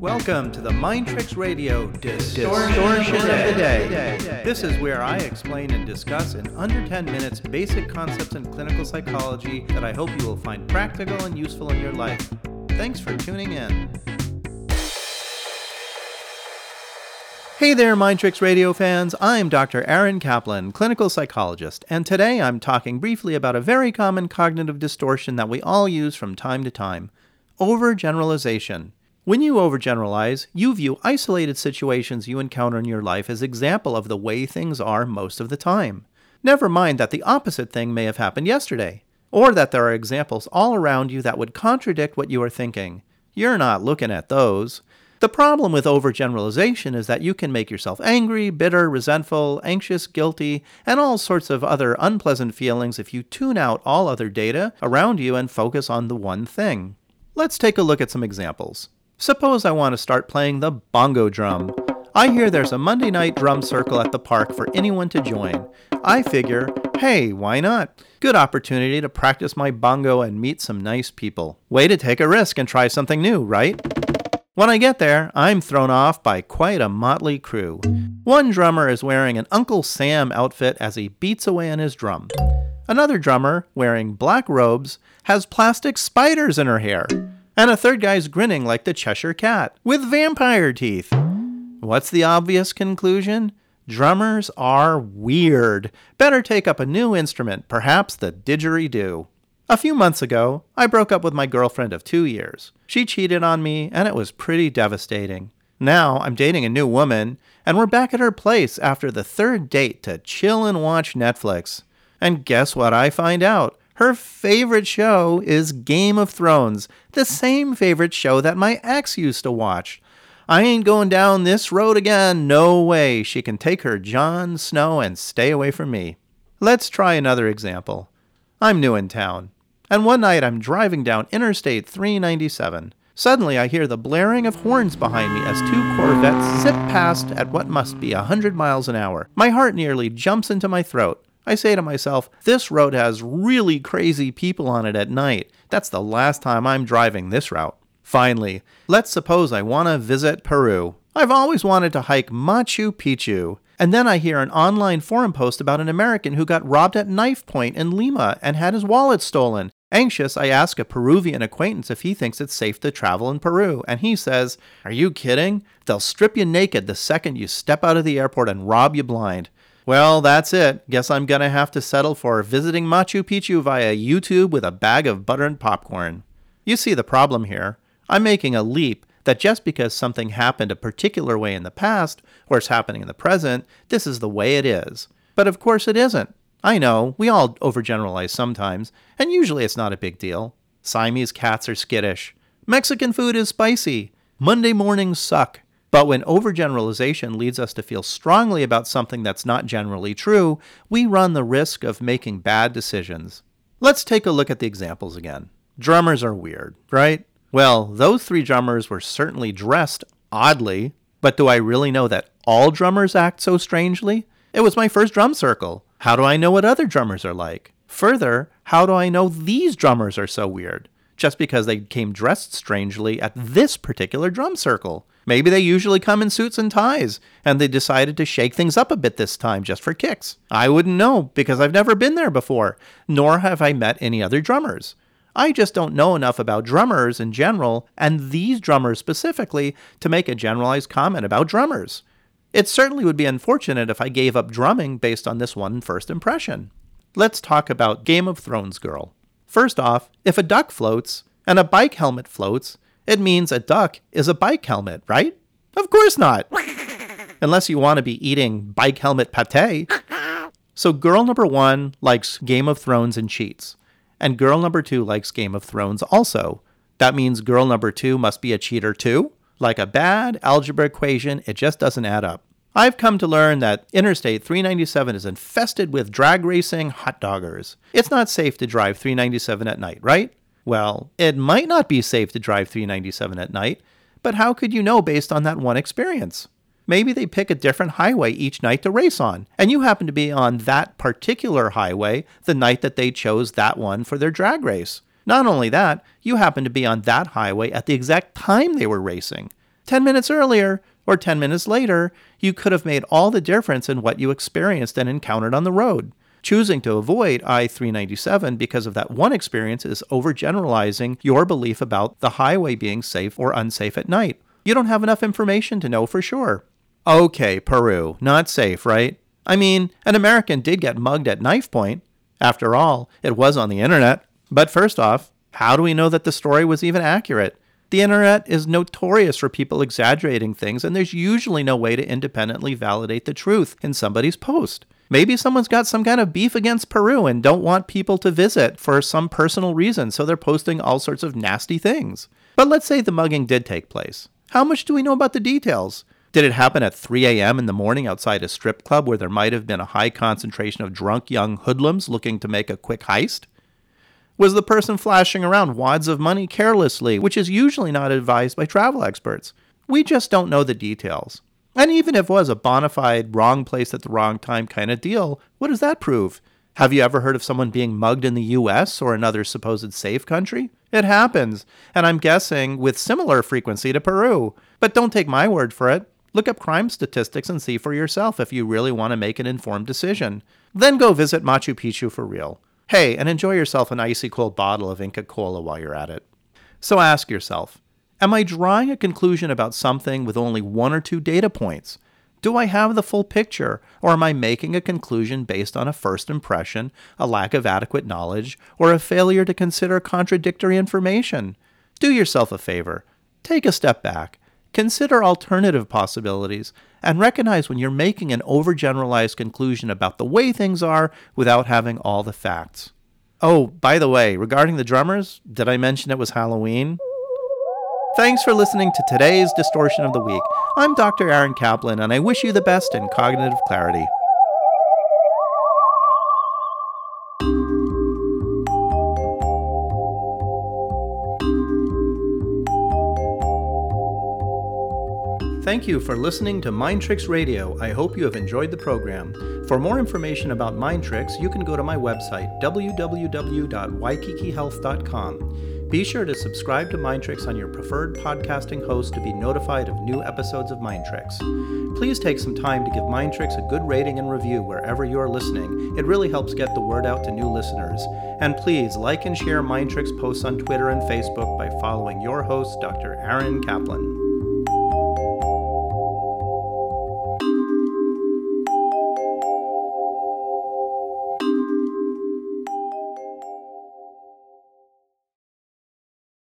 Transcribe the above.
Welcome to the Mind Tricks Radio Distortion of the Day. This is where I explain and discuss in under 10 minutes basic concepts in clinical psychology that I hope you will find practical and useful in your life. Thanks for tuning in. Hey there, Mind Tricks Radio fans. I'm Dr. Aaron Kaplan, clinical psychologist, and today I'm talking briefly about a very common cognitive distortion that we all use from time to time overgeneralization. When you overgeneralize, you view isolated situations you encounter in your life as example of the way things are most of the time. Never mind that the opposite thing may have happened yesterday, or that there are examples all around you that would contradict what you are thinking. You're not looking at those. The problem with overgeneralization is that you can make yourself angry, bitter, resentful, anxious, guilty, and all sorts of other unpleasant feelings if you tune out all other data around you and focus on the one thing. Let's take a look at some examples. Suppose I want to start playing the bongo drum. I hear there's a Monday night drum circle at the park for anyone to join. I figure, hey, why not? Good opportunity to practice my bongo and meet some nice people. Way to take a risk and try something new, right? When I get there, I'm thrown off by quite a motley crew. One drummer is wearing an Uncle Sam outfit as he beats away on his drum. Another drummer, wearing black robes, has plastic spiders in her hair. And a third guy's grinning like the Cheshire Cat, with vampire teeth. What's the obvious conclusion? Drummers are weird. Better take up a new instrument, perhaps the didgeridoo. A few months ago, I broke up with my girlfriend of two years. She cheated on me, and it was pretty devastating. Now I'm dating a new woman, and we're back at her place after the third date to chill and watch Netflix. And guess what I find out? Her favorite show is Game of Thrones, the same favorite show that my ex used to watch. I ain't going down this road again. No way. She can take her Jon Snow and stay away from me. Let's try another example. I'm new in town, and one night I'm driving down Interstate 397. Suddenly, I hear the blaring of horns behind me as two Corvettes zip past at what must be a 100 miles an hour. My heart nearly jumps into my throat. I say to myself, this road has really crazy people on it at night. That's the last time I'm driving this route. Finally, let's suppose I want to visit Peru. I've always wanted to hike Machu Picchu. And then I hear an online forum post about an American who got robbed at knife point in Lima and had his wallet stolen. Anxious, I ask a Peruvian acquaintance if he thinks it's safe to travel in Peru, and he says, Are you kidding? They'll strip you naked the second you step out of the airport and rob you blind. Well, that's it. Guess I'm gonna have to settle for visiting Machu Picchu via YouTube with a bag of butter and popcorn. You see the problem here. I'm making a leap that just because something happened a particular way in the past, or it's happening in the present, this is the way it is. But of course it isn't. I know, we all overgeneralize sometimes, and usually it's not a big deal. Siamese cats are skittish. Mexican food is spicy. Monday mornings suck. But when overgeneralization leads us to feel strongly about something that's not generally true, we run the risk of making bad decisions. Let's take a look at the examples again. Drummers are weird, right? Well, those three drummers were certainly dressed oddly, but do I really know that all drummers act so strangely? It was my first drum circle. How do I know what other drummers are like? Further, how do I know these drummers are so weird? Just because they came dressed strangely at this particular drum circle. Maybe they usually come in suits and ties, and they decided to shake things up a bit this time just for kicks. I wouldn't know because I've never been there before, nor have I met any other drummers. I just don't know enough about drummers in general, and these drummers specifically, to make a generalized comment about drummers. It certainly would be unfortunate if I gave up drumming based on this one first impression. Let's talk about Game of Thrones Girl. First off, if a duck floats and a bike helmet floats, it means a duck is a bike helmet, right? Of course not. Unless you want to be eating bike helmet pate. So, girl number one likes Game of Thrones and cheats. And girl number two likes Game of Thrones also. That means girl number two must be a cheater too? Like a bad algebra equation, it just doesn't add up. I've come to learn that Interstate 397 is infested with drag racing hot doggers. It's not safe to drive 397 at night, right? Well, it might not be safe to drive 397 at night, but how could you know based on that one experience? Maybe they pick a different highway each night to race on, and you happen to be on that particular highway the night that they chose that one for their drag race. Not only that, you happen to be on that highway at the exact time they were racing. 10 minutes earlier or 10 minutes later, you could have made all the difference in what you experienced and encountered on the road. Choosing to avoid I 397 because of that one experience is overgeneralizing your belief about the highway being safe or unsafe at night. You don't have enough information to know for sure. Okay, Peru, not safe, right? I mean, an American did get mugged at knife point. After all, it was on the internet. But first off, how do we know that the story was even accurate? The internet is notorious for people exaggerating things, and there's usually no way to independently validate the truth in somebody's post. Maybe someone's got some kind of beef against Peru and don't want people to visit for some personal reason, so they're posting all sorts of nasty things. But let's say the mugging did take place. How much do we know about the details? Did it happen at 3 a.m. in the morning outside a strip club where there might have been a high concentration of drunk young hoodlums looking to make a quick heist? Was the person flashing around wads of money carelessly, which is usually not advised by travel experts? We just don't know the details. And even if it was a bona fide wrong place at the wrong time kind of deal, what does that prove? Have you ever heard of someone being mugged in the US or another supposed safe country? It happens, and I'm guessing with similar frequency to Peru. But don't take my word for it. Look up crime statistics and see for yourself if you really want to make an informed decision. Then go visit Machu Picchu for real. Hey, and enjoy yourself an icy cold bottle of Inca Cola while you're at it. So ask yourself Am I drawing a conclusion about something with only one or two data points? Do I have the full picture, or am I making a conclusion based on a first impression, a lack of adequate knowledge, or a failure to consider contradictory information? Do yourself a favor. Take a step back. Consider alternative possibilities and recognize when you're making an overgeneralized conclusion about the way things are without having all the facts. Oh, by the way, regarding the drummers, did I mention it was Halloween? Thanks for listening to today's Distortion of the Week. I'm Dr. Aaron Kaplan, and I wish you the best in cognitive clarity. Thank you for listening to Mind Tricks Radio. I hope you have enjoyed the program. For more information about Mind Tricks, you can go to my website, www.waikikihealth.com. Be sure to subscribe to Mind Tricks on your preferred podcasting host to be notified of new episodes of Mind Tricks. Please take some time to give Mind Tricks a good rating and review wherever you're listening. It really helps get the word out to new listeners. And please like and share Mind Tricks posts on Twitter and Facebook by following your host, Dr. Aaron Kaplan.